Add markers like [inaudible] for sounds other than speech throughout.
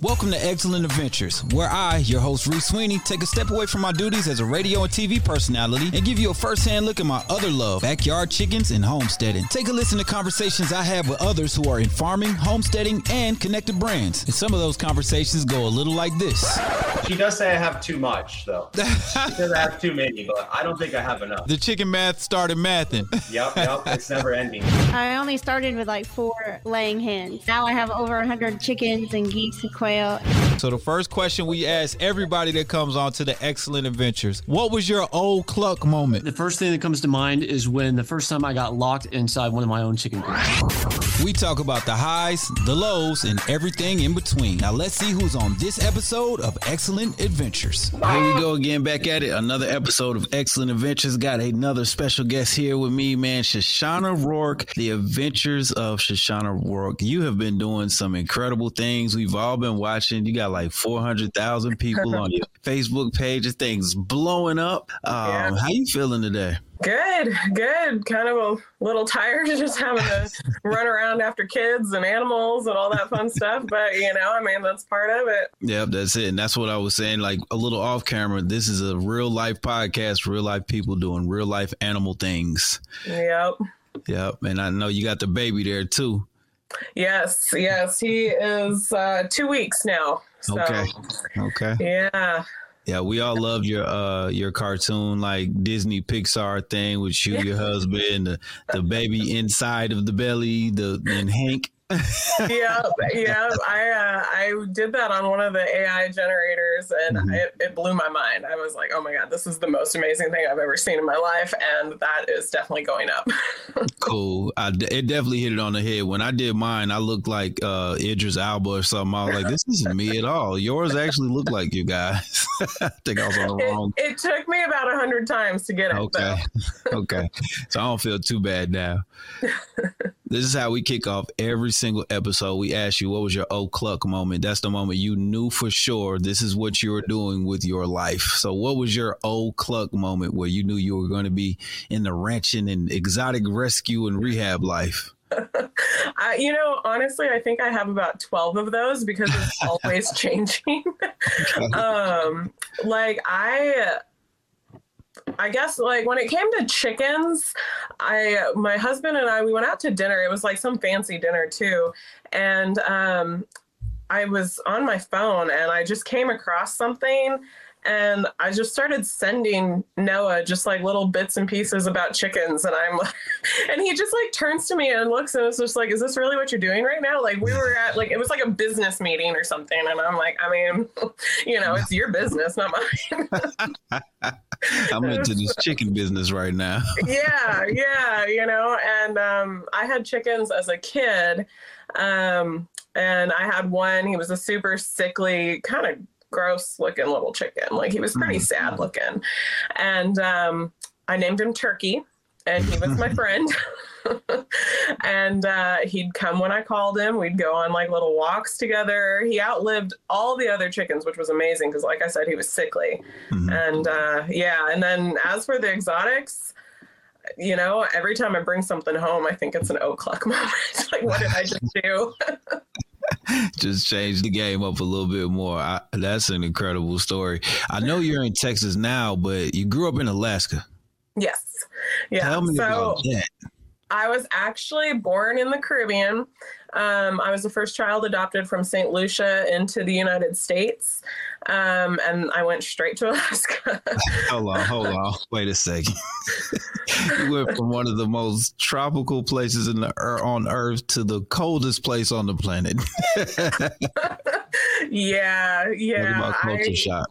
Welcome to Eggcellent Adventures, where I, your host Reec Sweeney, take a step away from my duties as a radio and TV personality and give you a first-hand look at my other love, backyard chickens and homesteading. Take a listen to conversations I have with others who are in farming, homesteading, and connected brands. And some of those conversations go a little like this. She does say I have too much, though. [laughs] she says I have too many, but I don't think I have enough. The chicken math started mathing. [laughs] Yep, yep, it's never ending. I only started with like four laying hens. Now I have over 100 chickens and geese and quail. So the first question we ask everybody that comes on to the Eggcellent Adventures, what was your old cluck moment? The first thing that comes to mind is when the first time I got locked inside one of my own chicken coops. We talk about the highs, the lows, and everything in between. Now let's see who's on this episode of Eggcellent Adventures. Here we go again, back at it. Another episode of Eggcellent Adventures. Got another special guest here with me, man. Shishana Rourke, the adventures of Shishana Rourke. You have been doing some incredible things. We've all been watching. You got like 400,000 people on your [laughs] Facebook page. This thing's blowing up. Um, Yeah. How you feeling today? Good, good. Kind of a little tired [laughs] just having to run around after kids and animals and all that fun [laughs] stuff. But, you know, I mean, that's part of it. Yep, that's it. And that's what I was saying, like a little off camera. This is a real life podcast, real life people doing real life animal things. Yep. Yep. And I know you got the baby there too. Yes, yes. He is uh, two weeks now. So, Okay. Okay. Yeah. Yeah, we all loved your uh your cartoon like Disney Pixar thing with you, your husband, the, the baby inside of the belly, the and Hank. [laughs] yeah, yeah. I uh, I did that on one of the AI generators, and Mhm. it, it blew my mind. I was like, "Oh my god, this is the most amazing thing I've ever seen in my life," and that is definitely going up. [laughs] Cool. I, it definitely hit it on the head. When I did mine, I looked like uh Idris Elba or something. I was like, this isn't me at all. Yours actually looked like you guys. [laughs] I think I was on the wrong. It, it took me about a hundred times to get it. Okay. okay. So I don't feel too bad now. This is how we kick off every single episode. We ask you, what was your cluck moment? That's the moment you knew for sure this is what you're doing with your life. So what was your oh cluck moment where you knew you were going to be in the ranching and exotic rescue and rehab life? [laughs] I, you know, honestly, I think I have about 12 of those because it's [laughs] always changing. [laughs] um, like I, I guess like when it came to chickens, I, my husband and I, we went out to dinner. It was like some fancy dinner too. And, um, I was on my phone and I just came across something and I just started sending Noah just like little bits and pieces about chickens and I'm like, [laughs] and he just like turns to me and looks and it's just like is this really what you're doing right now like we were at like it was like a business meeting or something and I'm like I mean [laughs] you know it's your business not mine [laughs] [laughs] I'm into this chicken business right now. [laughs] yeah yeah you know and um I had chickens as a kid um and I had one he was a super sickly kind of gross looking little chicken like he was pretty sad looking. And um I named him Turkey and he was my [laughs] friend [laughs] and uh, he'd come when I called him. We'd go on like little walks together. He outlived all the other chickens, which was amazing because, like I said, he was sickly. Mhm. And uh, yeah, and then as for the exotics, you know, every time I bring something home, I think it's an o'clock [laughs] moment. like, what did I just do? [laughs] just change the game up a little bit more. I, that's an incredible story. I know you're in Texas now, but you grew up in Alaska. yes. Yeah. Tell me so about that. I was actually born in the Caribbean. Um, I was the first child adopted from St. Lucia into the United States. Um, and I went straight to [laughs] Alaska. Hold on, hold [laughs] on. Wait a second. you went from one of the most tropical places in the on Earth to the coldest place on the planet. yeah, [laughs] yeah. what about culture I, shock?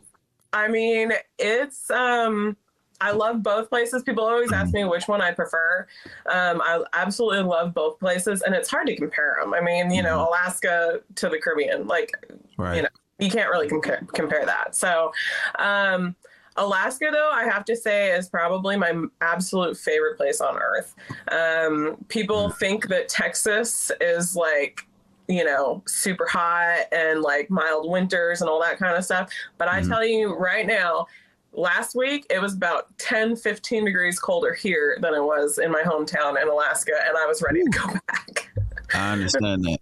I mean, it's um I love both places. People always ask me which one I prefer. Um, I absolutely love both places, and it's hard to compare them. I mean, you know, Alaska to the Caribbean, like Right. you know, you can't really compare compare that. So, um, Alaska, though, I have to say, is probably my absolute favorite place on earth. Um, people think that Texas is like you know, super hot and like mild winters and all that kind of stuff. But I Mhm. tell you right now, last week it was about 10, 15 degrees colder here than it was in my hometown in Alaska. And I was ready to go back. I understand that.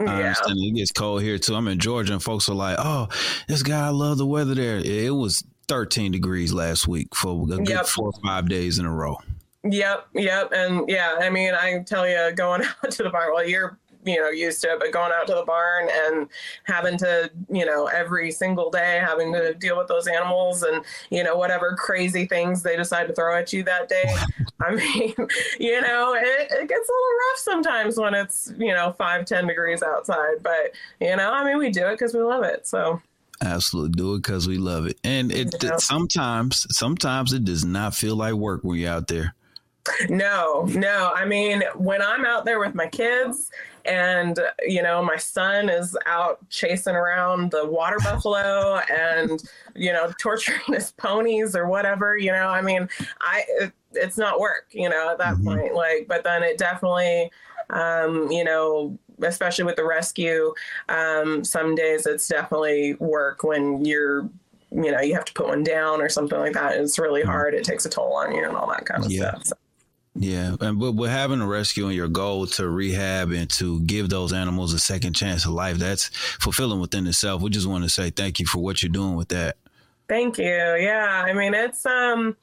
I [laughs] Yeah. understand it gets cold here too. I'm in Georgia and folks are like, "Oh, this guy, I love the weather there." It was 13 degrees last week for a good Yep. four or five days in a row. Yep, yep, and yeah, I mean, I tell you, going [laughs] out to the barn. Well, you're you know used to it, but going out to the barn and having to you know every single day having to deal with those animals and you know whatever crazy things they decide to throw at you that day. [laughs] I mean, you know, it, it gets a little rough sometimes when it's you know five ten degrees outside, but you know, I mean, we do it because we love it. So Absolutely, do it because we love it. And it Yeah. sometimes, sometimes it does not feel like work when you're out there. No, no. I mean, when I'm out there with my kids and, you know, my son is out chasing around the water buffalo and, you know, torturing [laughs] his ponies or whatever, you know, I mean, I, it, it's not work, you know, at that Mhm. point. Like, but then it definitely, um, you know, especially with the rescue, um, some days it's definitely work when you're, you know, you have to put one down or something like that. It's really hard. It takes a toll on you and all that kind of Yeah. stuff. So. Yeah, and but with having a rescue and your goal to rehab and to give those animals a second chance of life, that's fulfilling within itself. We just want to say thank you for what you're doing with that. Thank you. Yeah, I mean it's um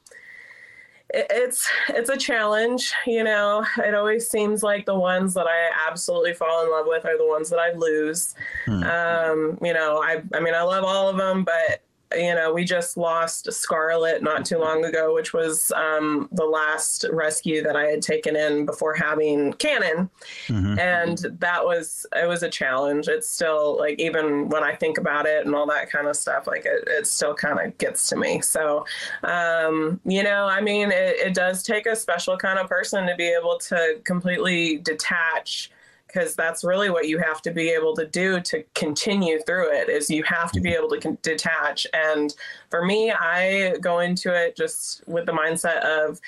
it- it's it's a challenge, you know. It always seems like the ones that I absolutely fall in love with are the ones that I lose. Hmm. Um, you know, I I mean I love all of them, but you know, we just lost Scarlet not too long ago, which was um, the last rescue that I had taken in before having Cannon. Mhm. and that was it was a challenge. It's still like even when i think about it and all that kind of stuff like it, it still kind of gets to me. So um you know i mean it, it does take a special kind of person to be able to completely detach because that's really what you have to be able to do to continue through it is you have to be mm-hmm. able to con- detach and for me i go into it just with the mindset of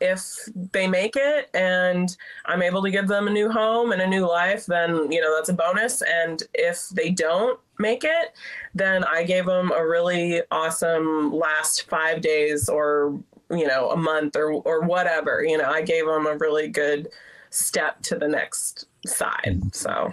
if they make it and I'm able to give them a new home and a new life, then you know that's a bonus. And if they don't make it, then I gave them a really awesome last five days or you know a month or or whatever. You know, I gave them a really good step to the next side. So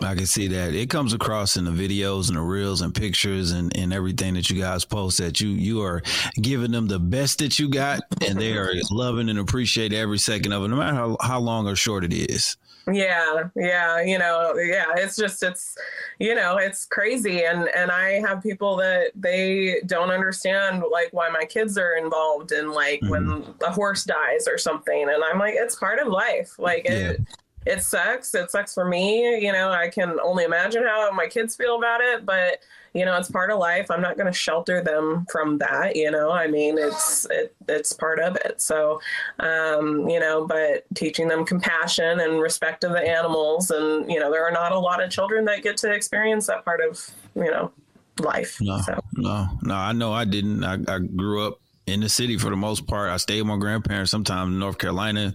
I can see that it comes across in the videos and the reels and pictures and, and everything that you guys post that you you are giving them the best that you got and they are [laughs] loving and appreciate every second of it, no matter how, how long or short it is. Yeah yeah you know yeah it's just it's you know it's crazy and and i have people that they don't understand like why my kids are involved in like when mm-hmm. a horse dies or something and i'm like it's part of life like it it sucks it sucks for me you know i can only imagine how my kids feel about it but you know it's part of life i'm not going to shelter them from that you know i mean it's it, it's part of it so um you know but teaching them compassion and respect of the animals and you know there are not a lot of children that get to experience that part of you know life No, so no, no. I know I didn't. I, I grew up in the city for the most part. I stayed with my grandparents sometime in North Carolina,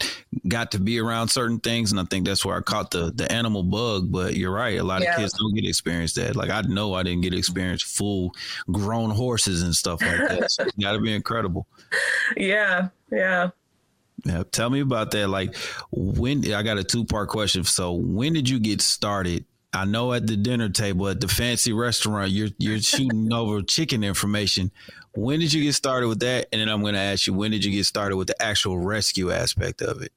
got to be around certain things. And I think that's where I caught the, the animal bug. But you're right. A lot Yeah. of kids don't get to experience that. Like I know I didn't get to experience full grown horses and stuff like that. So it's got to be incredible. yeah yeah Yeah. Tell me about that. Like when I got a two part question. So when did you get started? I know at the dinner table at the fancy restaurant, you're you're shooting [laughs] over chicken information. When did you get started with that? And then I'm going to ask you, when did you get started with the actual rescue aspect of it?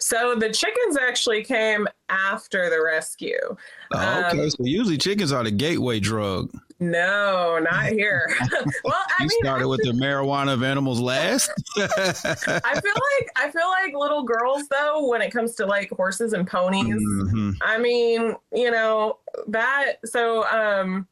so the chickens actually came after the rescue Oh, okay, Um, so usually chickens are the gateway drug. No not here [laughs] [laughs] well i You mean started with the marijuana of animals last. I feel like I feel like little girls though when it comes to like horses and ponies. Mhm. I mean, you know, that so um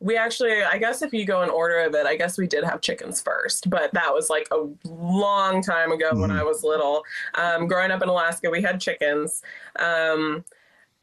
we actually I guess if you go in order of it, I guess we did have chickens first, but that was like a long time ago when Mhm. I was little. Um growing up in Alaska, we had chickens. Um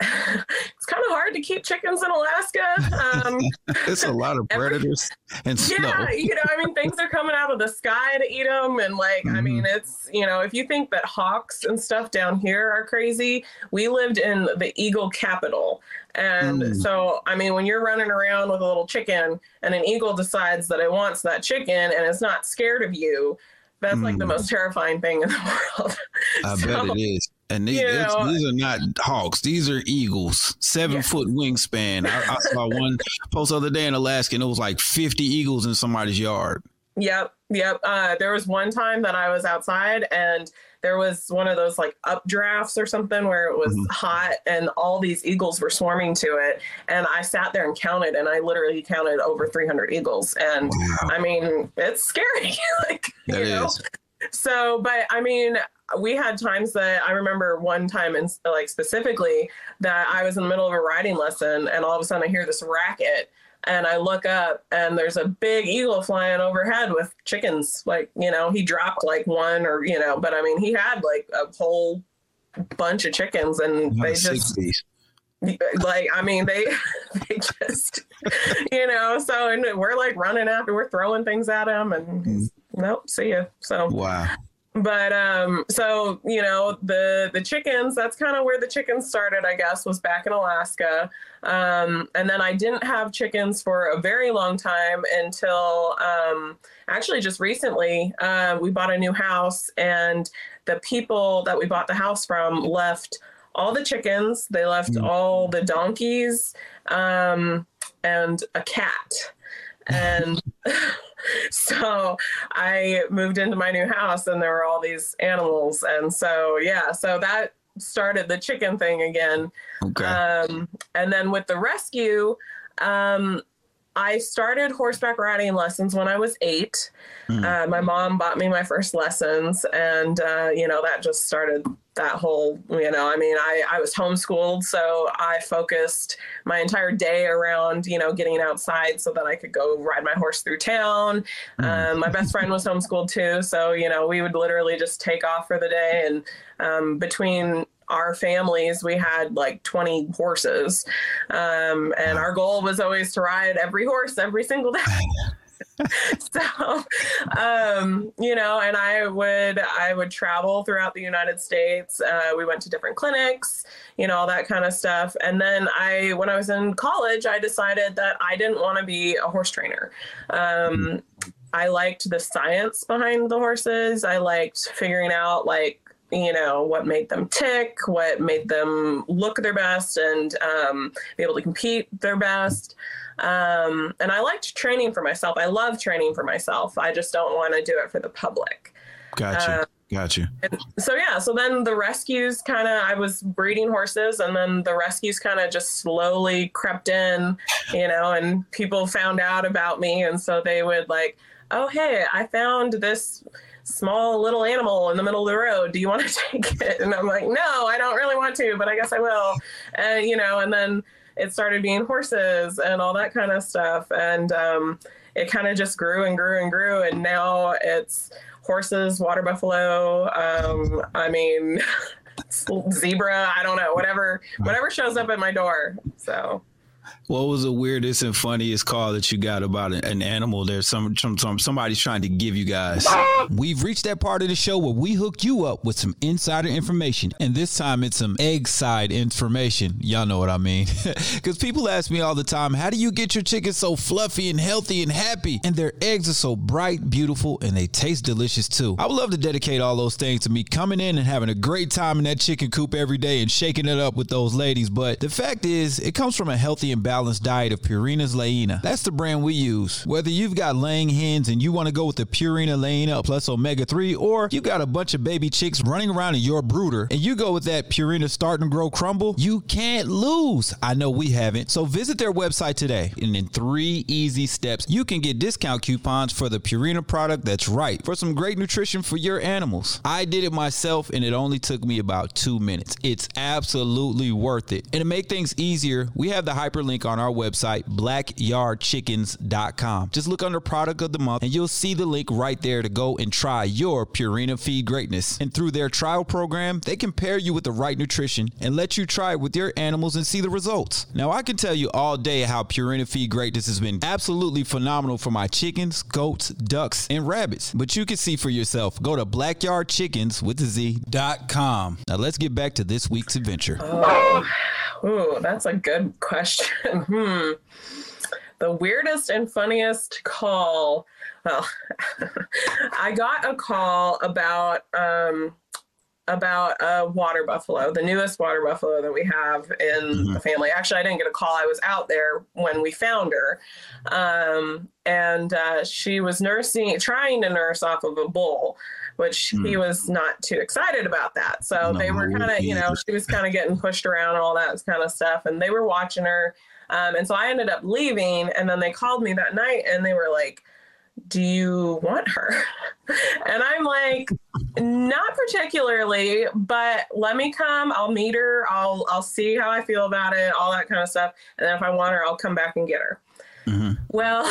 [laughs] it's kind of hard to keep chickens in Alaska. Um, [laughs] It's a lot of predators and snow. yeah, [laughs] you know, I mean, things are coming out of the sky to eat them, and like, I mean, it's you know, if you think that hawks and stuff down here are crazy, we lived in the eagle capital, and Mm. so I mean, when you're running around with a little chicken, and an eagle decides that it wants that chicken and it's not scared of you. That's like the Mm. most terrifying thing in the world. I So- bet it is. And You know- these are not hawks; these are eagles, seven Yeah. foot wingspan. I, I saw one post the other day in Alaska, and it was like fifty eagles in somebody's yard. Yep, yep. Uh, there was one time that I was outside and there was one of those like updrafts or something where it was Mhm. hot and all these eagles were swarming to it. And I sat there and counted and I literally counted over 300 eagles. And Wow, I mean, it's scary. [laughs] like, that you know? So, but I mean, we had times that I remember one time and like specifically that I was in the middle of a riding lesson and all of a sudden I hear this racket and I look up and there's a big eagle flying overhead with chickens. Like, you know, he dropped like one or, you know, but I mean, he had like a whole bunch of chickens and they just 60s. like i mean they [laughs] they just you know so and we're like running after we're throwing things at him and he's, nope see you so Wow. But um so you know the the chickens that's kind of where the chickens started i guess was back in alaska. Um and then i didn't have chickens for a very long time until um actually just recently uh, we bought a new house and the people that we bought the house from left all the chickens. They left Mm. all the donkeys um and a cat and [laughs] so I moved into my new house and there were all these animals. And so, yeah, so that started the chicken thing again. Okay. Um, and then with the rescue, um, I started horseback riding lessons when I was eight. Hmm. Uh, my mom bought me my first lessons, and uh, you know that just started that whole. You know, I mean, I I was homeschooled, so I focused my entire day around you know getting outside so that I could go ride my horse through town. Hmm. Um, my best friend was homeschooled too, so you know we would literally just take off for the day, and um, between our families we had like 20 horses um, and our goal was always to ride every horse every single day. [laughs] [laughs] So um you know and i would i would travel throughout the united states uh, we went to different clinics you know all that kind of stuff and then i when i was in college i decided that i didn't want to be a horse trainer. Um i liked the science behind the horses i liked figuring out like you know what made them tick what made them look their best and um, be able to compete their best um, and i liked training for myself i love training for myself i just don't want to do it for the public Gotcha. uh, gotcha. so yeah so then the rescues kind of i was breeding horses and then the rescues kind of just slowly crept in you know and people found out about me and so they would like oh hey i found this small little animal in the middle of the road. Do you want to [laughs] take it? And i'm like no i don't really want to but i guess i will. And you know and then it started being horses and all that kind of stuff. And um, it kind of just grew and grew and grew and now it's horses water buffalo um, i mean [laughs] zebra i don't know whatever whatever shows up at my door. So What was the weirdest and funniest call that you got about an- an animal? There's some, some, some somebody's trying to give you guys. [laughs] We've reached that part of the show where we hook you up with some insider information, and this time it's some egg side information. Y'all know what I mean? [laughs] Because people ask me all the time, "How do you get your chickens so fluffy and healthy and happy?" And their eggs are so bright, beautiful, and they taste delicious too. I would love to dedicate all those things to me coming in and having a great time in that chicken coop every day and shaking it up with those ladies. But the fact is, it comes from a healthy and balanced diet of Purina's Layena. That's the brand we use. Whether you've got laying hens and you want to go with the Purina Layena plus omega 3, or you got a bunch of baby chicks running around in your brooder and you go with that Purina Start and Grow Crumble, you can't lose. I know we haven't. So visit their website today, and in three easy steps, you can get discount coupons for the Purina product that's right for some great nutrition for your animals. I did it myself, and it only took me about two minutes. It's absolutely worth it. And to make things easier, we have the hyperlink on our website, blackyardchickens.com. Just look under product of the month, and you'll see the link right there to go and try your Purina Feed Greatness. And through their trial program, they can pair you with the right nutrition and let you try it with your animals and see the results. Now, I can tell you all day how Purina Feed Greatness has been absolutely phenomenal for my chickens, goats, ducks, and rabbits. But you can see for yourself. Go to blackyardchickens with the Z.com. Now, let's get back to this week's adventure. Oh, ooh, that's a good question. Hmm. The weirdest and funniest call. Well, [laughs] I got a call about um, about a water buffalo, the newest water buffalo that we have in Mhm. the family. Actually, I didn't get a call. I was out there when we found her. Um, and uh, she was nursing, trying to nurse off of a bull, which he was not too excited about that. So No, they were kind of, you know, she was kind of getting pushed around and all that kind of stuff. And they were watching her. Um, and so I ended up leaving. And then they called me that night and they were like, do you want her? [laughs] And I'm like, not particularly, but let me come. I'll meet her. I'll I'll see how I feel about it, all that kind of stuff. And then if I want her, I'll come back and get her. Mhm. Well,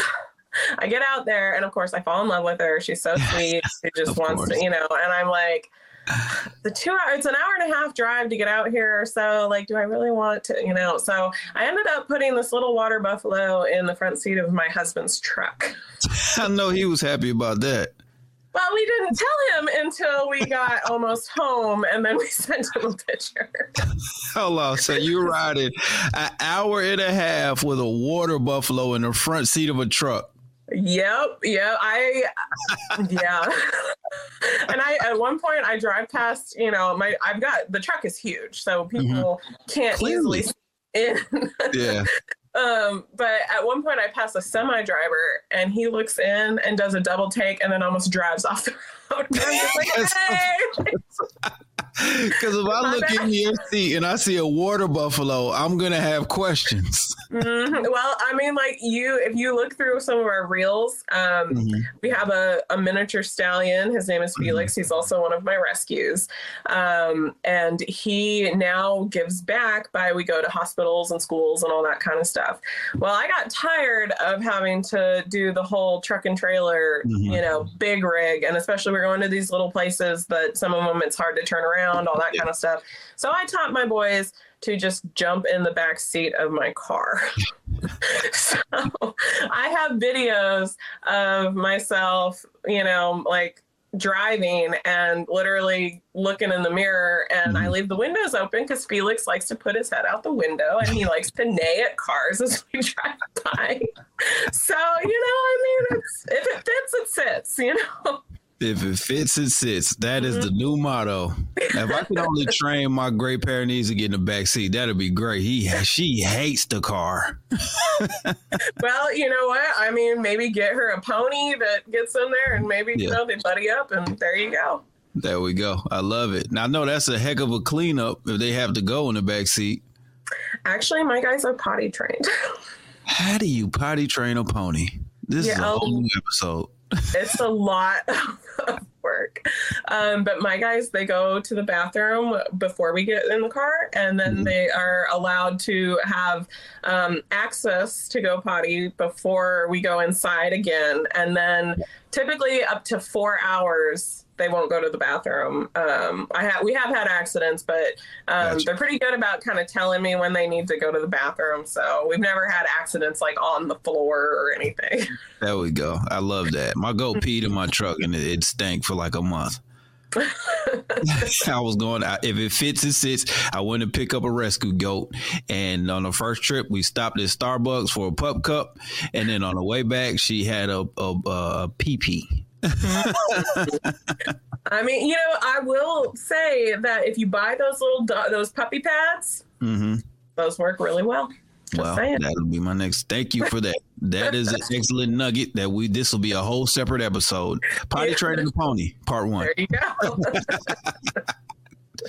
I get out there and of course I fall in love with her. She's so [laughs] sweet. She just wants course. to, you know, and I'm like, [sighs] the two hours, it's an hour and a half drive to get out here. So like, do I really want to, you know? So I ended up putting this little water buffalo in the front seat of my husband's truck. [laughs] I know he was happy about that. Well, we didn't tell him until we got almost home, and then we [laughs] sent him a picture. Hold on. So you riding an hour and a half with a water buffalo in the front seat of a truck. Yep, yep. I, yeah. [laughs] and I, at one point, I drive past. You know, my I've got the truck is huge, so people can't Clearly. easily [laughs] see in. Yeah. [laughs] um, but at one point, I pass a semi driver, and he looks in and does a double take, and then almost drives off the road. And like, hey. Because if I My look bad. in your seat and I see a water buffalo, I'm gonna have questions. Mhm. Well, I mean, like you, if you look through some of our reels, um, Mhm. we have a, a miniature stallion. His name is Felix. He's also one of my rescues. Um, and he now gives back by we go to hospitals and schools and all that kind of stuff. Well, I got tired of having to do the whole truck and trailer, Mhm. you know, big rig. And especially we're going to these little places that some of them it's hard to turn around, all that Yeah. kind of stuff. So I taught my boys to just jump in the back seat of my car. [laughs] so I have videos of myself, you know, like driving and literally looking in the mirror and I Mhm. leave the windows open because Felix likes to put his head out the window and he likes to neigh at cars as we [laughs] drive by. So, you know, I mean it's if it fits, it sits, you know. If it fits, it sits. That is mm-hmm. the new motto. If I could only [laughs] train my great Pyrenees to get in the back seat, that'd be great. He she hates the car. [laughs] Well, you know what? I mean, maybe get her a pony that gets in there and maybe, you know, they buddy up and there you go. There we go. I love it. Now I know that's a heck of a cleanup if they have to go in the back seat. Actually, my guys are potty trained. [laughs] How do you potty train a pony? This is Yeah, a I'll- whole new episode. It's a lot [laughs] of work. Um, but my guys, they go to the bathroom before we get in the car, and then Mhm. they are allowed to have um, access to go potty before we go inside again. And then typically up to four hours, they won't go to the bathroom. Um, I have we have had accidents, but um, Gotcha. they're pretty good about kind of telling me when they need to go to the bathroom. So we've never had accidents like on the floor or anything. [laughs] There we go. I love that. My goat peed in my truck and it, it stank for like a month. [laughs] I was going. I, if it fits, it sits. I went to pick up a rescue goat, and on the first trip, we stopped at Starbucks for a pup cup, and then on the way back, she had a a, a pee pee. [laughs] I mean, you know, I will say that if you buy those little do- those puppy pads, Mm-hmm. those work really well. Just Well, saying. that'll be my next. Thank you for that. That is an excellent nugget. That we this will be a whole separate episode. Potty Yeah. training the pony, part one. There you go.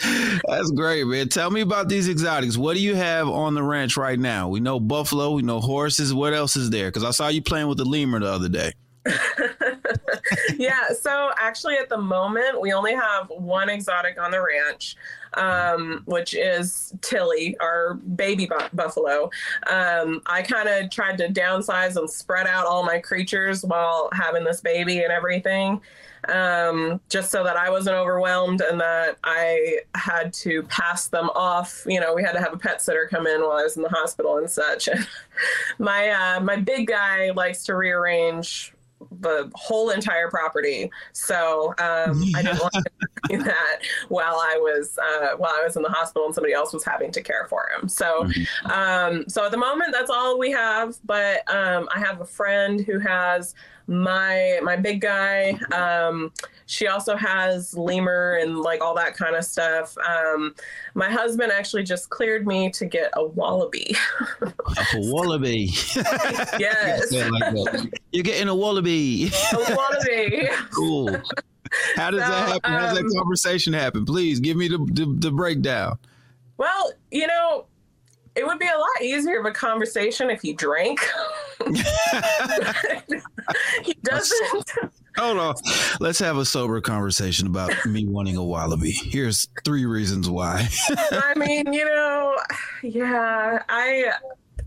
[laughs] That's great, man. Tell me about these exotics. What do you have on the ranch right now? We know buffalo, we know horses. What else is there? Because I saw you playing with the lemur the other day. [laughs] yeah. So actually, at the moment, we only have one exotic on the ranch, um, which is Tilly, our baby bu- buffalo. Um, I kind of tried to downsize and spread out all my creatures while having this baby and everything. Um, just so that I wasn't overwhelmed and that I had to pass them off. You know, we had to have a pet sitter come in while I was in the hospital and such. [laughs] my uh, my big guy likes to rearrange the whole entire property. So um, I didn't want to do that while I was uh, while I was in the hospital and somebody else was having to care for him. So um, so at the moment that's all we have. But um, I have a friend who has my my big guy. Um, she also has lemur and like all that kind of stuff. Um, my husband actually just cleared me to get a wallaby. A wallaby. [laughs] yes, that. You're getting a wallaby. a wallaby. cool. How does that So, happen? How does um, that conversation happen? Please give me the, the, the breakdown. Well, you know, it would be a lot easier of a conversation if you drank. [laughs] [laughs] he doesn't. Hold on. Let's have a sober conversation about me wanting a wallaby. Here's three reasons why. [laughs] I mean, you know, yeah, I.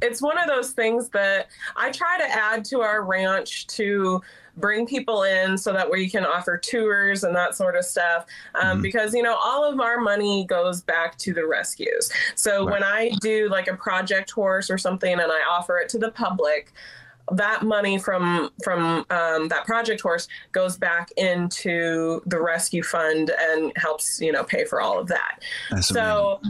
It's one of those things that I try to add to our ranch to bring people in so that we can offer tours and that sort of stuff um, Mhm. because you know all of our money goes back to the rescues so Right. when i do like a project horse or something and i offer it to the public that money from from um, that project horse goes back into the rescue fund and helps you know pay for all of that That's so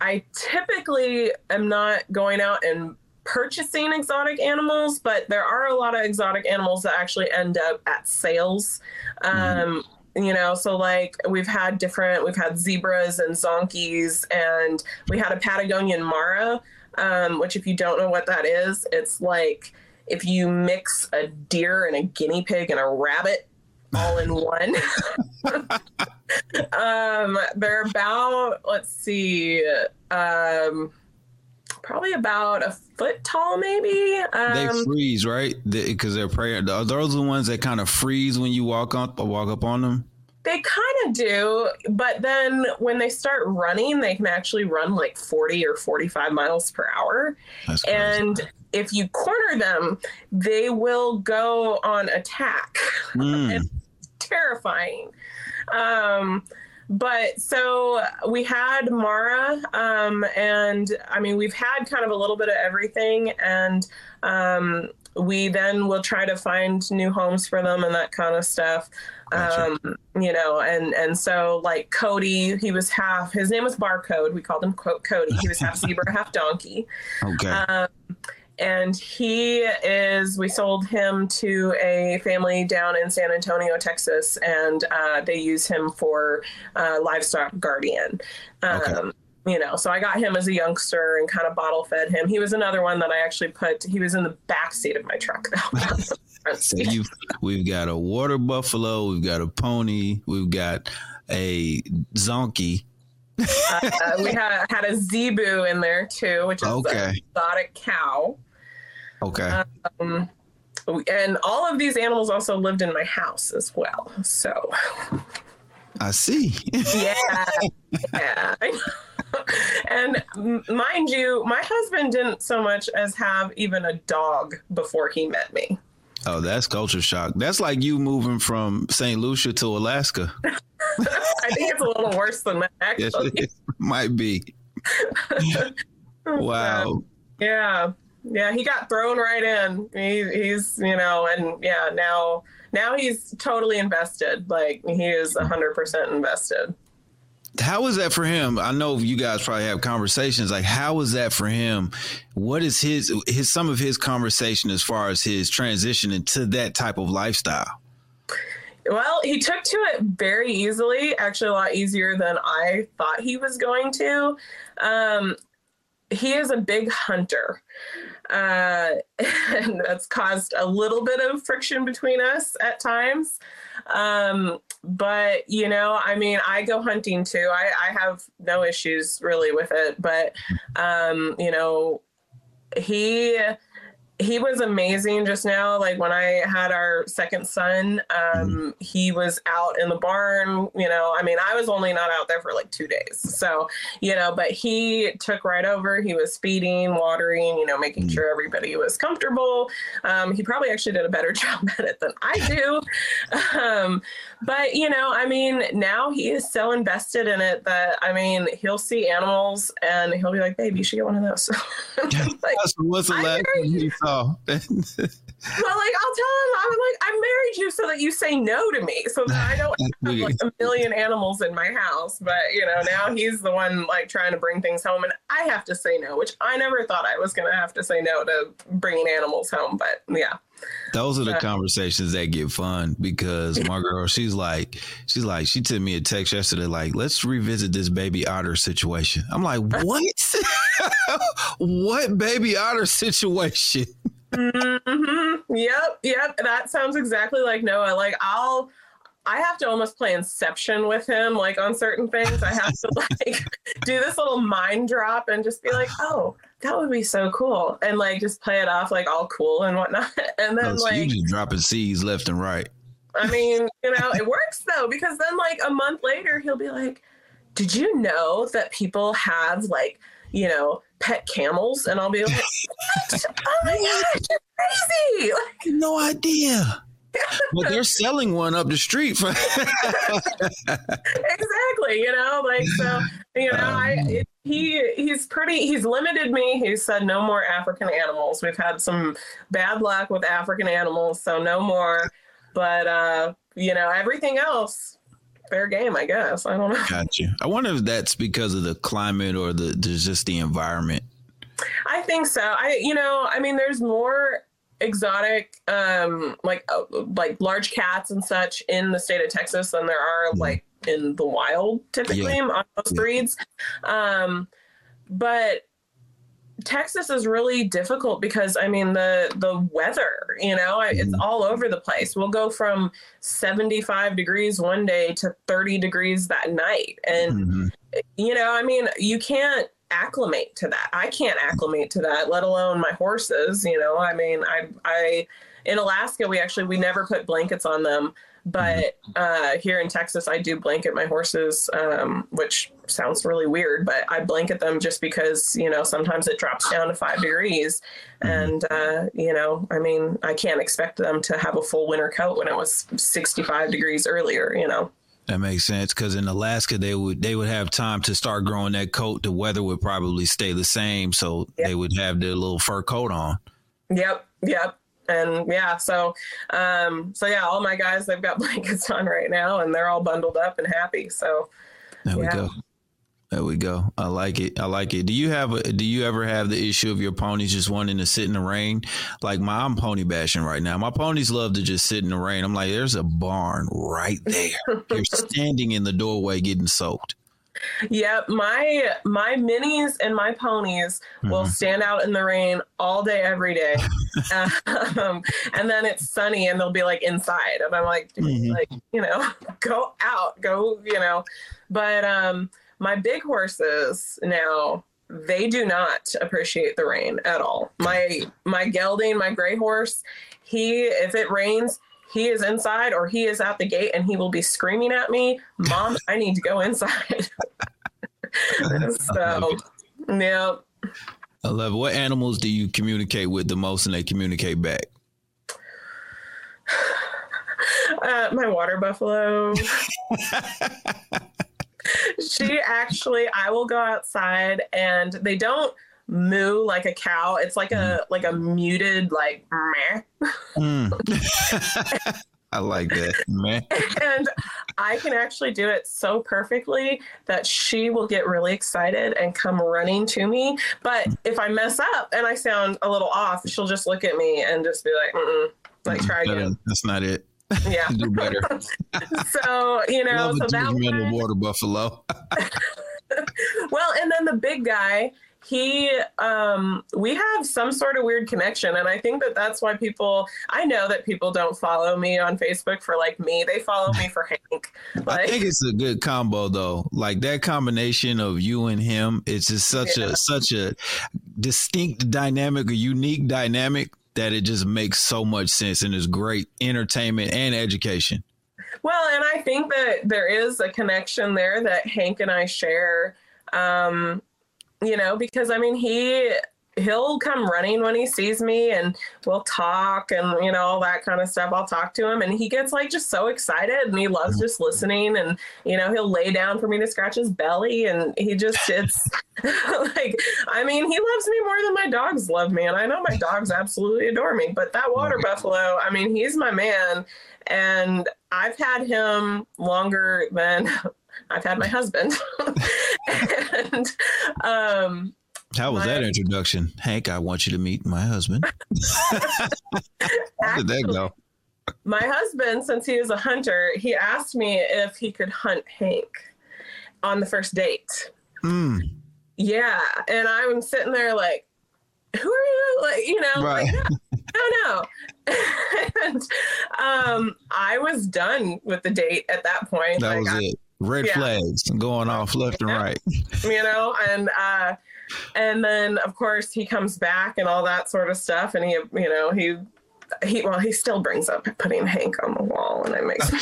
I typically am not going out and purchasing exotic animals, but there are a lot of exotic animals that actually end up at sales. Um, You know, so like we've had different, we've had zebras and zonkies, and we had a Patagonian Mara, um, which, if you don't know what that is, it's like if you mix a deer and a guinea pig and a rabbit all in one. [laughs] um, they're about, let's see, um, probably about a foot tall, maybe. they Um, freeze, right? Because they, are prey. Are those the ones that kind of freeze when you walk up or walk up on them? they kind of do, but then when they start running, they can actually run like 40 or 45 miles per hour. And if you corner them, they will go on attack. [laughs] Mm. terrifying. Um, but so we had Mara, um, and I mean, we've had kind of a little bit of everything, and um, we then will try to find new homes for them and that kind of stuff. Gotcha. Um, you know, and and so like Cody, he was half. His name was Barcode. We called him Co- Cody. He was half [laughs] zebra, half donkey Okay. um, and he is we sold him to a family down in san antonio texas and uh, they use him for uh, livestock guardian um, Okay. you know so i got him as a youngster and kind of bottle fed him he was another one that i actually put he was in the back seat of my truck though not the front So seat. you, we've got a water buffalo, we've got a pony, we've got a zonkey. uh, we had, had a zebu in there too which is Okay. an exotic cow Okay. um, and all of these animals also lived in my house as well so I see. yeah, [laughs] yeah. and mind you, my husband didn't so much as have even a dog before he met me. oh, that's culture shock. That's like you moving from St. Lucia to Alaska. [laughs] I think it's a little worse than that, Yes, actually. it [laughs] might be. Wow. Yeah, yeah. He got thrown right in. He, he's, you know, and yeah, now now he's totally invested. Like he is hundred percent invested. How was that for him? I know you guys probably have conversations. Like, how was that for him? What is his his some of his conversation as far as his transition into that type of lifestyle? Well, he took to it very easily, actually, a lot easier than I thought he was going to. Um, he is a big hunter, uh, [laughs] and that's caused a little bit of friction between us at times. Um, but, you know, I mean, I go hunting too. I, I have no issues really with it, but, um, you know, he he was amazing just now. Like when i had our second son um he was out in the barn you know. I mean i was only not out there for like two days. So you know but he took right over. He was feeding watering you know making sure everybody was comfortable. Um he probably actually did a better [laughs] job at it than i do. Um but you know i mean now he is so invested in it that i mean he'll see animals and he'll be like babe you should get one of those. [laughs] [laughs] Like, What's the last hear [laughs] one you saw? well, like I'll tell him I'm like I married you so that you say no to me, so that I don't [laughs] have like a million animals in my house. But you know, now he's the one like trying to bring things home, and I have to say no, which I never thought I was going to have to say no to bringing animals home. But yeah. Those are the conversations that get fun because my girl, she's like, she's like, she sent me a text yesterday, like, let's revisit this baby otter situation. I'm like, [laughs] what? [laughs] what baby otter situation? Mm-hmm. Yep, yep. That sounds exactly like Noah. Like I'll I have to almost play Inception with him, like on certain things. I have to [laughs] like do this little mind drop and just be like, "Oh, that would be so cool," and like just play it off like all cool and whatnot. [laughs] And then oh, so like you just dropping seeds left and right. I mean, you know, it works though because then like a month later he'll be like, "Did you know that people have like you know pet camels?" And I'll be like, [laughs] what? "Oh my gosh, you're crazy!" Like, no idea [laughs] but they're selling one up the street for exactly you know like so you know um, i it, he he's pretty he's limited me he said no more african animals we've had some bad luck with african animals so no more but uh you know everything else fair game i guess i don't know got you i wonder if that's because of the climate or the just the environment I think so. I, you know, I mean, there's more exotic um like uh, like large cats and such in the state of Texas than there are mm. like in the wild typically yeah. on most yeah. breeds um but Texas is really difficult because I mean the the weather, you know, mm-hmm. it's all over the place. We'll go from 75 degrees one day to 30 degrees that night. And mm-hmm. you know, I mean, you can't acclimate to that. I can't acclimate to that, let alone my horses. You know, I mean, I, I, in Alaska, we actually we never put blankets on them, but uh, here in Texas, I do blanket my horses, um, which sounds really weird, but I blanket them just because you know sometimes it drops down to five degrees, and uh, you know, I mean, I can't expect them to have a full winter coat when it was sixty five degrees earlier. You know. That makes sense because in Alaska they would they would have time to start growing that coat. The weather would probably stay the same, so yep. they would have their little fur coat on. Yep, yep, and yeah. So, um, so yeah, all my guys they've got [laughs] blankets on right now, and they're all bundled up and happy. So there yeah. we go. There we go. I like it. I like it. Do you have a, do you ever have the issue of your ponies just wanting to sit in the rain? Like my I'm pony bashing right now. My ponies love to just sit in the rain. I'm like, there's a barn right there. [laughs] You're standing in the doorway getting soaked. Yep, my my minis and my ponies mm-hmm. will stand out in the rain all day, every day, [laughs] um, and then it's sunny and they'll be like inside, and I'm like, mm-hmm. like you know, [laughs] go out, go, you know, but um, my big horses now they do not appreciate the rain at all. My my gelding, my gray horse, he if it rains, he is inside or he is at the gate and he will be screaming at me, "Mom, [laughs] I need to go inside." [laughs] so, yeah. I love it. What animals do you communicate with the most and they communicate back? [sighs] Uh, my water buffalo. [laughs] she actually, I will go outside and they don't moo like a cow. It's like a mm. like a muted like meh. Mm. [laughs] I like that, man. and I can actually do it so perfectly that she will get really excited and come running to me. But if I mess up and I sound a little off, she'll just look at me and just be like, Mm-mm. like try again. That's not it yeah [laughs] do better [laughs] so you know Love so that one, water buffalo well and then the big guy he um we have some sort of weird connection and i think that that's why people i know that people don't follow me on facebook for like me they follow me for hank like, [laughs] i think it's a good combo though like that combination of you and him it's just such yeah. a such a distinct dynamic a unique dynamic that it just makes so much sense and is great entertainment and education. Well, and I think that there is a connection there that Hank and I share. Um, you know, because I mean, he he'll come running when he sees me and we'll talk and you know all that kind of stuff. I'll talk to him and he gets like just so excited and he loves just listening and you know he'll lay down for me to scratch his belly and he just it's [laughs] like i mean he loves me more than my dogs love me and i know my dogs absolutely adore me but that water buffalo i mean he's my man and i've had him longer than [laughs] i've had my husband [laughs] [laughs] and um how was my, that introduction? Hank, I want you to meet my husband. [laughs] How did that go? My husband, since he was a hunter, he asked me if he could hunt Hank on the first date. Mm. Yeah. And I'm sitting there like, who are you? Like, you know, right. like, no, no. no. [laughs] and um, I was done with the date at that point. That like, was I, it. Red yeah. flags going off left and right. [laughs] You know, and uh, and then of course he comes back and all that sort of stuff and he you know he he well he still brings up putting hank on the wall and it makes me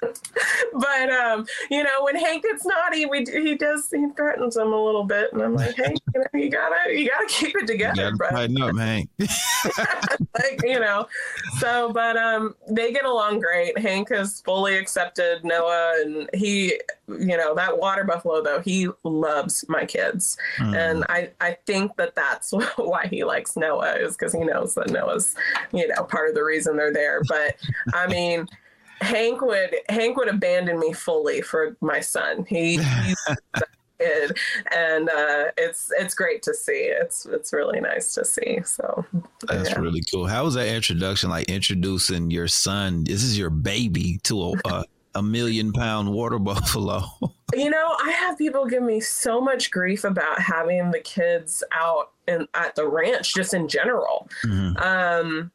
but um, you know, when Hank gets naughty, we he does he threatens him a little bit, and I'm like, Hank, you, know, you gotta you gotta keep it together, tighten up, Hank. [laughs] [laughs] like you know, so but um, they get along great. Hank has fully accepted Noah, and he, you know, that water buffalo though he loves my kids, mm. and I I think that that's [laughs] why he likes Noah is because he knows that Noah's you know part of the reason they're there. But I mean. Hank would Hank would abandon me fully for my son. He, he's [laughs] kid, and uh, it's it's great to see. It's it's really nice to see. So that's yeah. really cool. How was that introduction? Like introducing your son. This is your baby to a. a, a million pound water [laughs] buffalo. you know, I have people give me so much grief about having the kids out in, at the ranch, just in general. Mm-hmm. Um,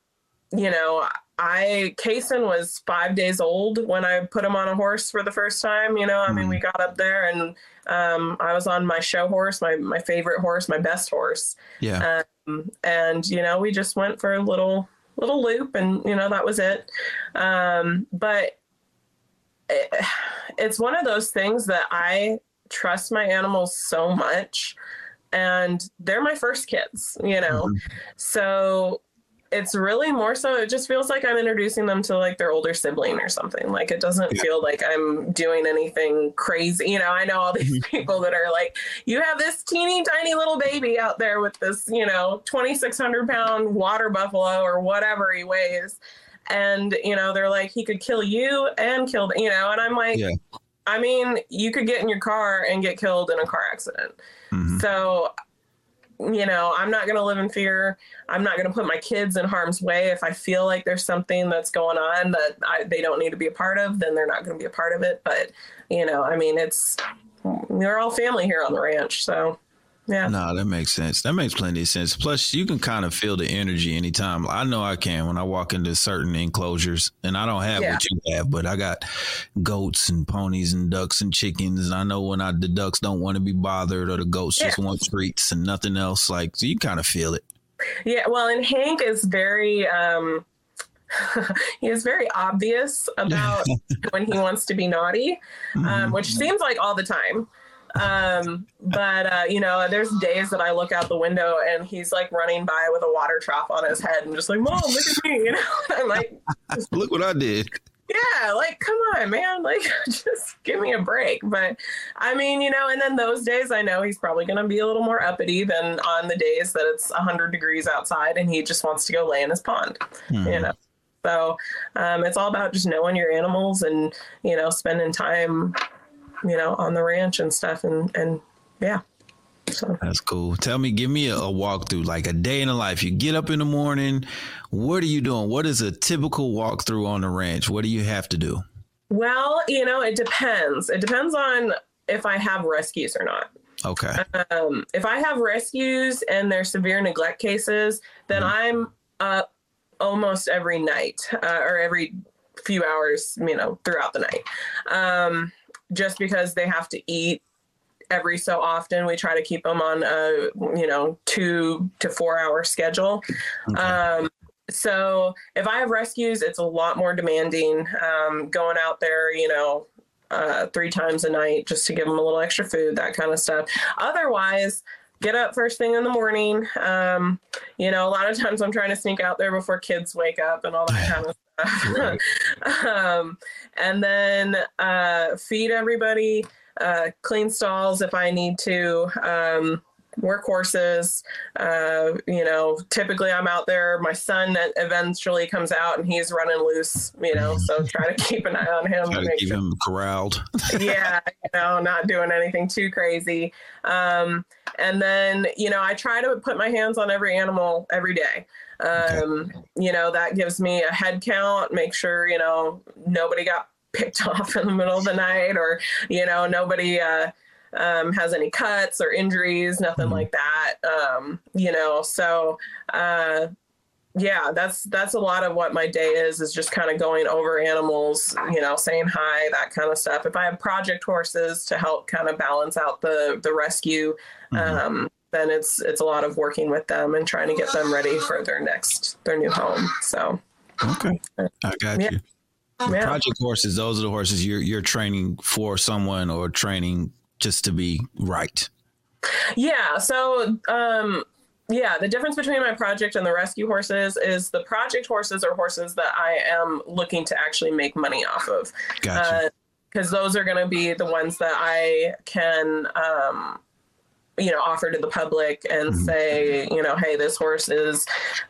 you know, I Kason was five days old when I put him on a horse for the first time. You know, I mean, we mm. got up there and um, I was on my show horse, my my favorite horse, my best horse. Yeah. Um, and you know, we just went for a little little loop, and you know that was it. Um, but it, it's one of those things that I trust my animals so much, and they're my first kids. You know, mm-hmm. so it's really more so it just feels like i'm introducing them to like their older sibling or something like it doesn't yeah. feel like i'm doing anything crazy you know i know all these mm-hmm. people that are like you have this teeny tiny little baby out there with this you know 2600 pound water buffalo or whatever he weighs and you know they're like he could kill you and kill you know and i'm like yeah. i mean you could get in your car and get killed in a car accident mm-hmm. so you know, I'm not going to live in fear. I'm not going to put my kids in harm's way. If I feel like there's something that's going on that I, they don't need to be a part of, then they're not going to be a part of it. But, you know, I mean, it's, we're all family here on the ranch. So, yeah. No, that makes sense. That makes plenty of sense. Plus, you can kind of feel the energy anytime. I know I can when I walk into certain enclosures, and I don't have yeah. what you have, but I got goats and ponies and ducks and chickens. And I know when I, the ducks don't want to be bothered or the goats yeah. just want treats and nothing else. Like, so you kind of feel it. Yeah. Well, and Hank is very, um, [laughs] he is very obvious about [laughs] when he wants to be naughty, um, mm-hmm. which seems like all the time. Um, but uh, you know, there's days that I look out the window and he's like running by with a water trough on his head and just like, "Mom, look at me!" [laughs] You know, I'm like, "Look what I did." Yeah, like come on, man, like [laughs] just give me a break. But I mean, you know, and then those days I know he's probably going to be a little more uppity than on the days that it's 100 degrees outside and he just wants to go lay in his pond. Mm. You know. So um, it's all about just knowing your animals and you know spending time you know, on the ranch and stuff. And, and yeah. So. That's cool. Tell me, give me a, a walkthrough, like a day in the life. You get up in the morning. What are you doing? What is a typical walkthrough on the ranch? What do you have to do? Well, you know, it depends. It depends on if I have rescues or not. Okay. Um, if I have rescues and they're severe neglect cases, then mm I'm up almost every night uh, or every few hours, you know, throughout the night. Um, just because they have to eat every so often. We try to keep them on a you know two to four hour schedule. Okay. Um, so if I have rescues, it's a lot more demanding. Um, going out there, you know, uh, three times a night just to give them a little extra food, that kind of stuff. Otherwise, get up first thing in the morning. Um, you know, a lot of times I'm trying to sneak out there before kids wake up and all that kind of [laughs] um, and then uh, feed everybody, uh, clean stalls if I need to. Um, workhorses. Uh, you know, typically I'm out there. My son eventually comes out and he's running loose. You know, so try to [laughs] keep an eye on him. Try to, to keep sure. him corralled. [laughs] yeah, you know, not doing anything too crazy. Um, and then you know, I try to put my hands on every animal every day. Um, okay. You know, that gives me a head count. Make sure you know nobody got picked [laughs] off in the middle of the night or you know nobody uh, um, has any cuts or injuries, nothing mm-hmm. like that. Um, you know, so uh, yeah, that's that's a lot of what my day is is just kind of going over animals, you know, saying hi, that kind of stuff. If I have project horses to help kind of balance out the the rescue, mm-hmm. um, then it's it's a lot of working with them and trying to get them ready for their next their new home. So okay, I got yeah. you. Yeah. Project horses; those are the horses you're you're training for someone or training just to be right? Yeah. So, um, yeah, the difference between my project and the rescue horses is the project horses are horses that I am looking to actually make money off of. Gotcha. Because uh, those are going to be the ones that I can, um, you know, offer to the public and mm-hmm. say, you know, hey, this horse is,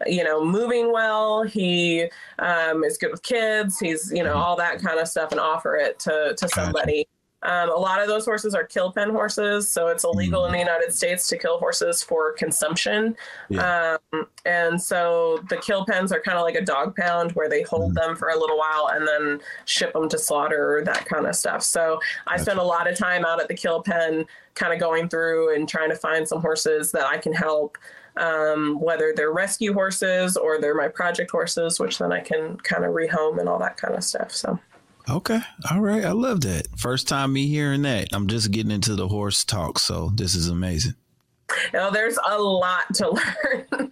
you know, moving well. He um, is good with kids. He's, you know, mm-hmm. all that kind of stuff, and offer it to to somebody. Um, a lot of those horses are kill pen horses, so it's illegal mm. in the United States to kill horses for consumption. Yeah. Um, and so the kill pens are kind of like a dog pound where they hold mm. them for a little while and then ship them to slaughter, that kind of stuff. So I spend a lot of time out at the kill pen, kind of going through and trying to find some horses that I can help. Um, whether they're rescue horses or they're my project horses, which then I can kind of rehome and all that kind of stuff. So. Okay. All right. I love that. First time me hearing that. I'm just getting into the horse talk, so this is amazing. You know, there's a lot to [laughs] learn.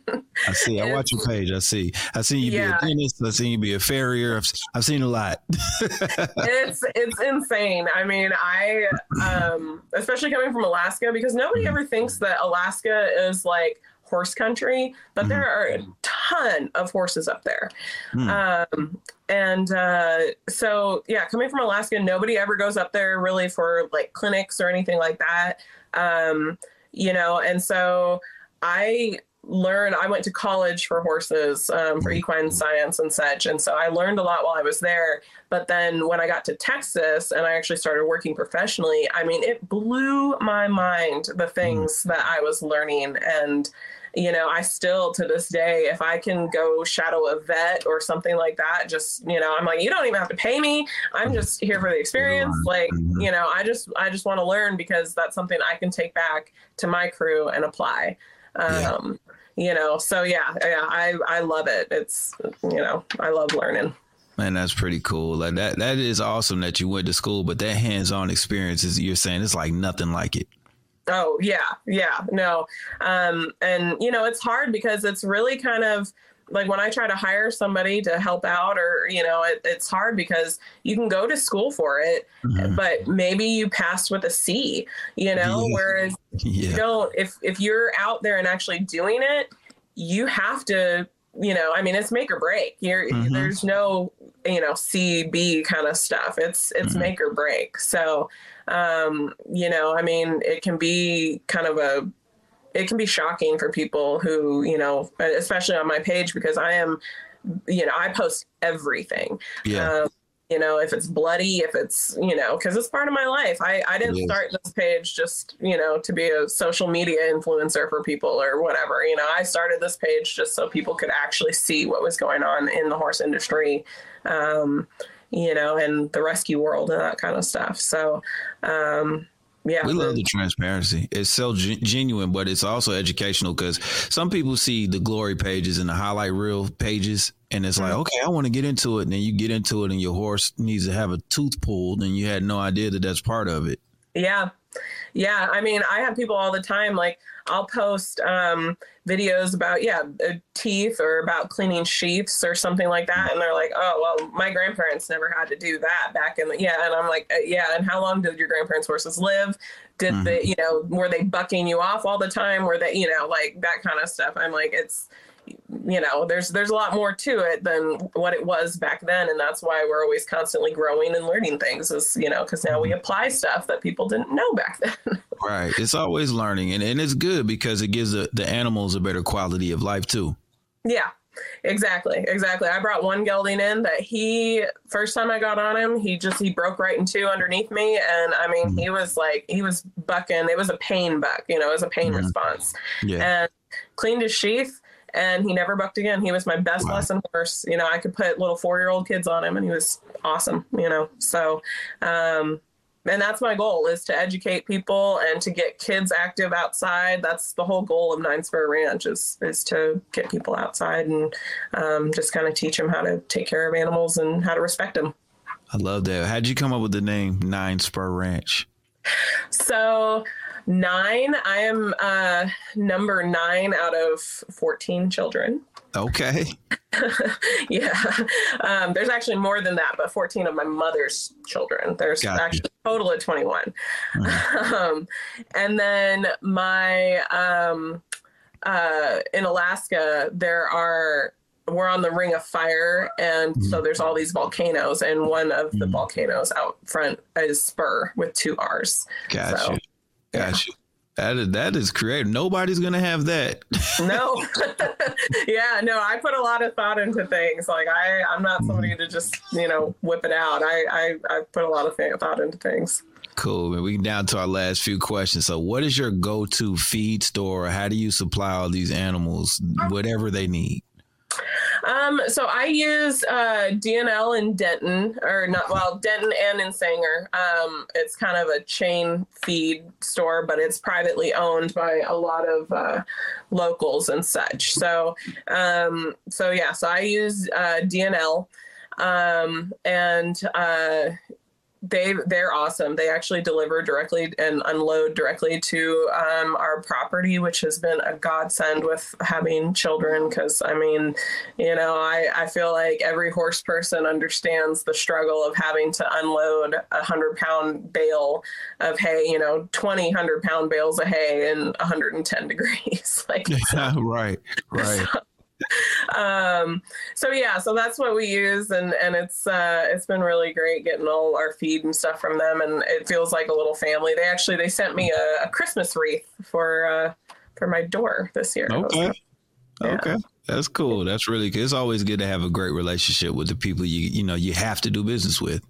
I see. I watch your page. I see. I see you yeah. be a dentist. I see you be a farrier. I've, I've seen a lot. it's it's insane. I mean, I um, especially coming from Alaska because nobody mm-hmm. ever thinks that Alaska is like horse country, but mm-hmm. there are a ton of horses up there. Mm. Um, and uh, so, yeah, coming from Alaska, nobody ever goes up there really for like clinics or anything like that. Um, you know, and so I learned i went to college for horses um, for equine science and such and so i learned a lot while i was there but then when i got to texas and i actually started working professionally i mean it blew my mind the things that i was learning and you know, I still to this day, if I can go shadow a vet or something like that, just, you know, I'm like, you don't even have to pay me. I'm just here for the experience. Like, you know, I just, I just want to learn because that's something I can take back to my crew and apply. Um, yeah. You know, so yeah, yeah, I, I love it. It's, you know, I love learning. Man, that's pretty cool. Like that, that is awesome that you went to school, but that hands-on experience is you're saying it's like nothing like it. Oh yeah, yeah, no, um, and you know it's hard because it's really kind of like when I try to hire somebody to help out, or you know, it, it's hard because you can go to school for it, mm-hmm. but maybe you passed with a C, you know, yeah. whereas yeah. you don't. If if you're out there and actually doing it, you have to you know, I mean, it's make or break. You're, mm-hmm. There's no, you know, C B kind of stuff. It's it's mm-hmm. make or break. So, um, you know, I mean, it can be kind of a, it can be shocking for people who, you know, especially on my page because I am, you know, I post everything. Yeah. Um, you know, if it's bloody, if it's, you know, because it's part of my life. I, I didn't start this page just, you know, to be a social media influencer for people or whatever. You know, I started this page just so people could actually see what was going on in the horse industry. Um, you know, and the rescue world and that kind of stuff. So, um, yeah, we love the transparency. It's so g- genuine, but it's also educational because some people see the glory pages and the highlight reel pages, and it's like, mm-hmm. okay, I want to get into it. And then you get into it, and your horse needs to have a tooth pulled, and you had no idea that that's part of it. Yeah, Yeah. I mean, I have people all the time like I'll post um, videos about yeah uh, teeth or about cleaning sheaths or something like that, and they're like, oh well, my grandparents never had to do that back in the yeah, and I'm like, uh, yeah, and how long did your grandparents' horses live? Did mm-hmm. they you know were they bucking you off all the time? Were they you know like that kind of stuff? I'm like, it's you know there's there's a lot more to it than what it was back then and that's why we're always constantly growing and learning things is you know because now we mm-hmm. apply stuff that people didn't know back then [laughs] right it's always learning and, and it's good because it gives the, the animals a better quality of life too yeah exactly exactly i brought one gelding in that he first time i got on him he just he broke right in two underneath me and i mean mm-hmm. he was like he was bucking it was a pain buck you know it was a pain mm-hmm. response yeah. and cleaned his sheath and he never bucked again. He was my best wow. lesson horse. You know, I could put little four year old kids on him and he was awesome, you know. So, um, and that's my goal is to educate people and to get kids active outside. That's the whole goal of Nine Spurr Ranch is is to get people outside and um, just kind of teach them how to take care of animals and how to respect them. I love that. How'd you come up with the name Nine Spurr Ranch? So nine. I am uh, number nine out of 14 children. Okay. [laughs] yeah. Um, there's actually more than that, but 14 of my mother's children. There's Got actually you. a total of 21. Mm-hmm. [laughs] Um, and then my, um, uh, in Alaska, there are we're on the ring of fire and mm-hmm. so there's all these volcanoes and one of the mm-hmm. volcanoes out front is Spurr with two r's gotcha so, Gotcha. That is, that is creative. Nobody's gonna have that. [laughs] no. [laughs] yeah, no. I put a lot of thought into things. Like I, I'm not somebody to just you know whip it out. I, I, I put a lot of thought into things. Cool. And we can down to our last few questions. So, what is your go-to feed store? How do you supply all these animals whatever they need? Um, so I use uh, D&L in Denton, or not, well, Denton and in Sanger. Um, it's kind of a chain feed store, but it's privately owned by a lot of uh, locals and such. So, um, so yeah, so I use uh, D&L. Um, and uh, they they're awesome. They actually deliver directly and unload directly to um, our property, which has been a godsend with having children. Because I mean, you know, I I feel like every horse person understands the struggle of having to unload a hundred pound bale of hay. You know, 20 hundred pound bales of hay in 110 [laughs] degrees. like [laughs] yeah, right, right. So, um, so yeah, so that's what we use, and and it's uh, it's been really great getting all our feed and stuff from them, and it feels like a little family. They actually they sent me a, a Christmas wreath for uh, for my door this year. Okay, yeah. okay, that's cool. That's really good. It's always good to have a great relationship with the people you you know you have to do business with.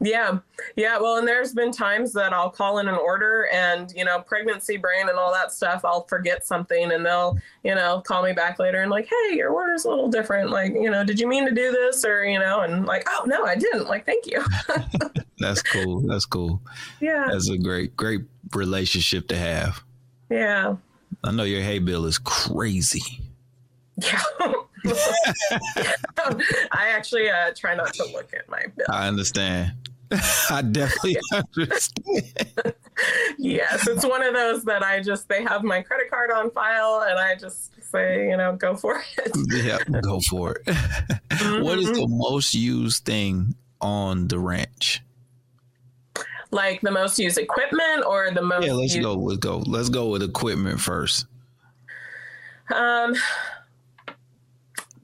Yeah. Yeah. Well, and there's been times that I'll call in an order and, you know, pregnancy brain and all that stuff, I'll forget something and they'll, you know, call me back later and like, hey, your order's a little different. Like, you know, did you mean to do this? Or, you know, and like, oh, no, I didn't. Like, thank you. [laughs] That's cool. That's cool. Yeah. That's a great, great relationship to have. Yeah. I know your hay bill is crazy. Yeah. [laughs] [laughs] I actually uh, try not to look at my bill. I understand. I definitely [laughs] understand. yes, it's one of those that I just they have my credit card on file and I just say, you know, go for it. yeah, go for it. Mm-hmm. What is the most used thing on the ranch? Like the most used equipment or the most Yeah, let's used... go. Let's go. Let's go with equipment first. Um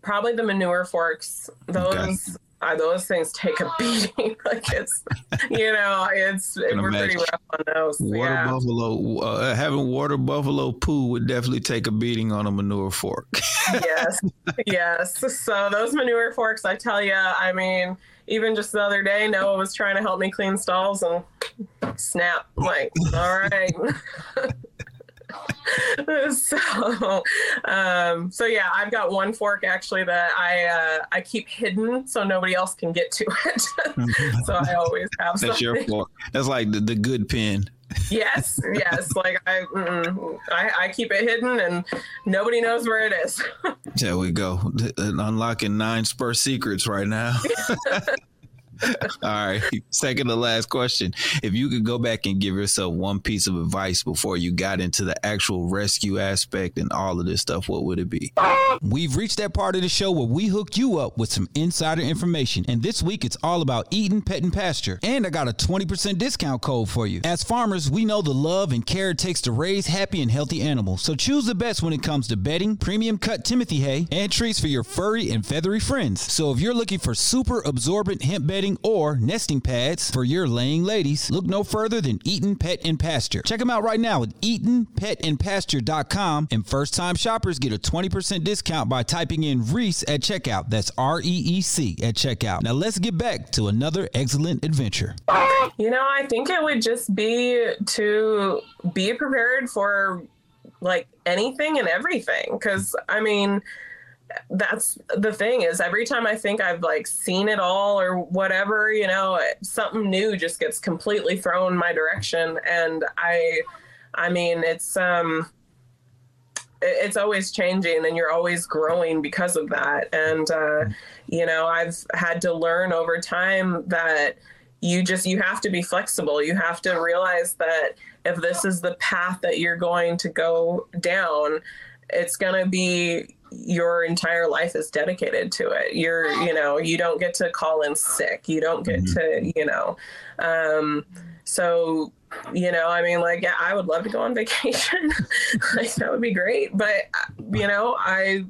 probably the manure forks. Those okay. uh, those things take a beating. [laughs] like it's you know it's it, we're pretty rough on those. Water yeah. buffalo uh, having water buffalo poo would definitely take a beating on a manure fork. [laughs] yes, yes. So those manure forks, I tell you, I mean. Even just the other day, Noah was trying to help me clean stalls and snap. like, all right. [laughs] [laughs] so, um, so yeah, I've got one fork actually that I uh, I keep hidden so nobody else can get to it. [laughs] so I always have. That's something. your fork. That's like the, the good pin. yes, yes. Like I, I, I keep it hidden and nobody knows where it is. [laughs] there we go. Unlocking Nine Spurr secrets right now. [laughs] All right. Second to last question. If you could go back and give yourself one piece of advice before you got into the actual rescue aspect and all of this stuff, what would it be? We've reached that part of the show where we hook you up with some insider information. And this week it's all about Eaton, Pet and Pasture. And I got a 20% discount code for you. As farmers, we know the love and care it takes to raise happy and healthy animals. So choose the best when it comes to bedding, premium cut Timothy hay, and treats for your furry and feathery friends. So if you're looking for super absorbent hemp bedding or nesting pads for your laying ladies, look no further than Eaton Pet and Pasture. Check them out right now at EatonPetandPasture.com and first time shoppers get a 20% discount by typing in Reec at checkout. That's R E E C at checkout. Now let's get back to another excellent adventure. You know, I think it would just be to be prepared for like anything and everything. Cause I mean, that's the thing is every time I think I've like seen it all or whatever, you know, something new just gets completely thrown my direction. And I, I mean, it's, um, it's always changing and you're always growing because of that. And, uh, you know, I've had to learn over time that you just, you have to be flexible. You have to realize that if this is the path that you're going to go down, it's going to be your entire life is dedicated to it. You're, you know, you don't get to call in sick. You don't get mm-hmm. to, you know, um, so, you know, I mean, like, yeah, I would love to go on [laughs] vacation. like, that would be great. But, you know, I,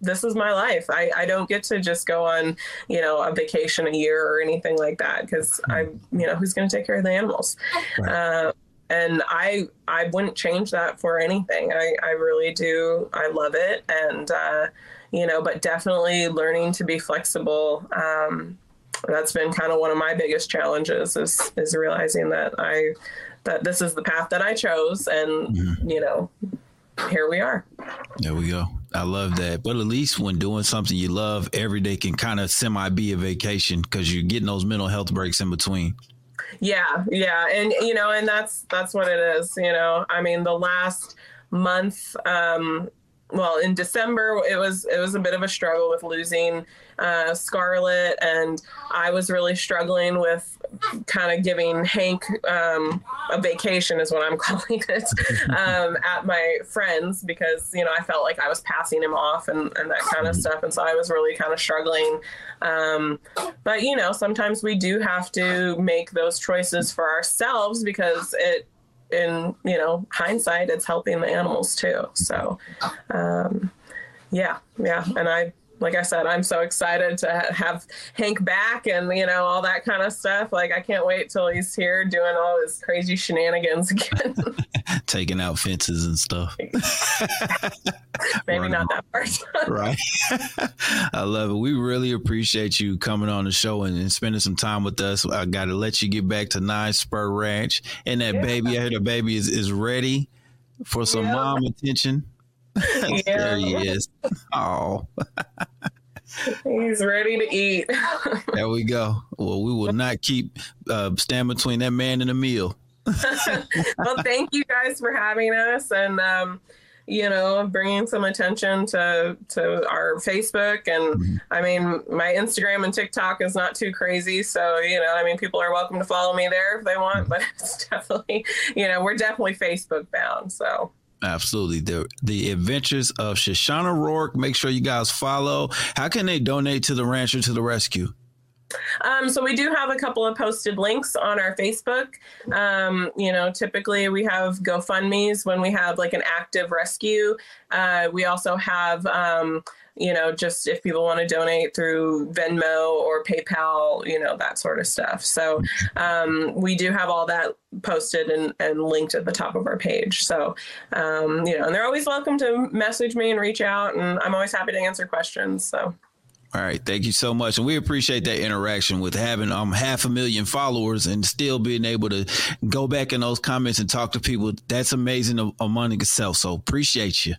this is my life. I, I don't get to just go on, you know, a vacation a year or anything like that because I, you know, who's going to take care of the animals? Right. Uh, and I I wouldn't change that for anything. I, I really do. I love it, and uh, you know, but definitely learning to be flexible. Um, that's been kind of one of my biggest challenges is is realizing that I that this is the path that I chose, and mm-hmm. you know, here we are. There we go. I love that. But at least when doing something you love, every day can kind of semi be a vacation because you're getting those mental health breaks in between. Yeah, yeah, and you know, and that's that's what it is. You know, I mean, the last month, um, well, in December, it was it was a bit of a struggle with losing uh, Scarlet, and I was really struggling with kind of giving Hank um, a vacation, is what I'm [laughs] calling it, [laughs] um, at my friends because you know I felt like I was passing him off and, and that kind of stuff, and so I was really kind of struggling. Um, but you know, sometimes we do have to make those choices for ourselves because it in you know hindsight it's helping the animals too. So um, yeah yeah. And i like I said, I'm so excited to have Hank back and you know all that kind of stuff. Like I can't wait till he's here doing all his crazy shenanigans [laughs] again. [laughs] Taking out fences and stuff. [laughs] Maybe Running not that part. right. I love it. We really appreciate you coming on the show and, and spending some time with us. I got to let you get back to Nine Spurr Ranch and that yeah. baby. I heard the baby is, is ready for some yeah. mom attention. Yeah. There he is. Oh. He's ready to eat. there we go. Well, we will not keep uh, stand between that man and a meal. [laughs] well, thank you guys for having us and um, you know bringing some attention to to our Facebook and mm-hmm. I mean my Instagram and TikTok is not too crazy, so you know I mean people are welcome to follow me there if they want, but it's [laughs] definitely you know we're definitely Facebook bound. So Absolutely. The the adventures of Shishana Rourke. Make sure you guys follow. How can they donate to the rancher to the rescue? Um, so we do have a couple of posted links on our Facebook. Um, you know, typically we have GoFundMe's when we have like an active rescue. Uh, we also have um, you know, just if people want to donate through Venmo or PayPal, you know, that sort of stuff. So um, we do have all that posted and, and linked at the top of our page. So, um, you know, and they're always welcome to message me and reach out, and I'm always happy to answer questions. So. All right, thank you so much, and we appreciate that interaction with having um half a million followers and still being able to go back in those comments and talk to people. That's amazing among itself. So appreciate you.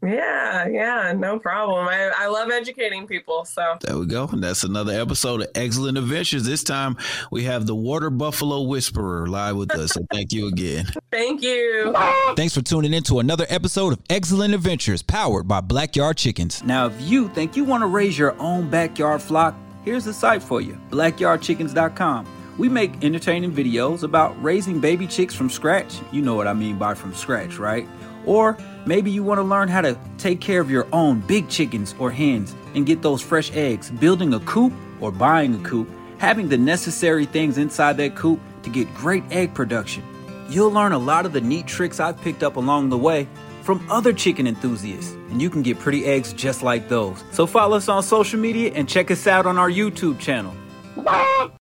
Yeah, yeah, no problem. I, I love educating people. So there we go. And that's another episode of Eggcellent Adventures. This time we have the Water Buffalo Whisperer live with us. So thank you again. [laughs] Thank you. Thanks for tuning in to another episode of Eggcellent Adventures powered by Blackyard Chickens. Now, if you think you want to raise your own backyard flock, here's the site for you blackyardchickens.com. We make entertaining videos about raising baby chicks from scratch. You know what I mean by from scratch, right? Or maybe you want to learn how to take care of your own big chickens or hens and get those fresh eggs, building a coop or buying a coop, having the necessary things inside that coop to get great egg production. You'll learn a lot of the neat tricks I've picked up along the way from other chicken enthusiasts, and you can get pretty eggs just like those. So follow us on social media and check us out on our YouTube channel. [laughs]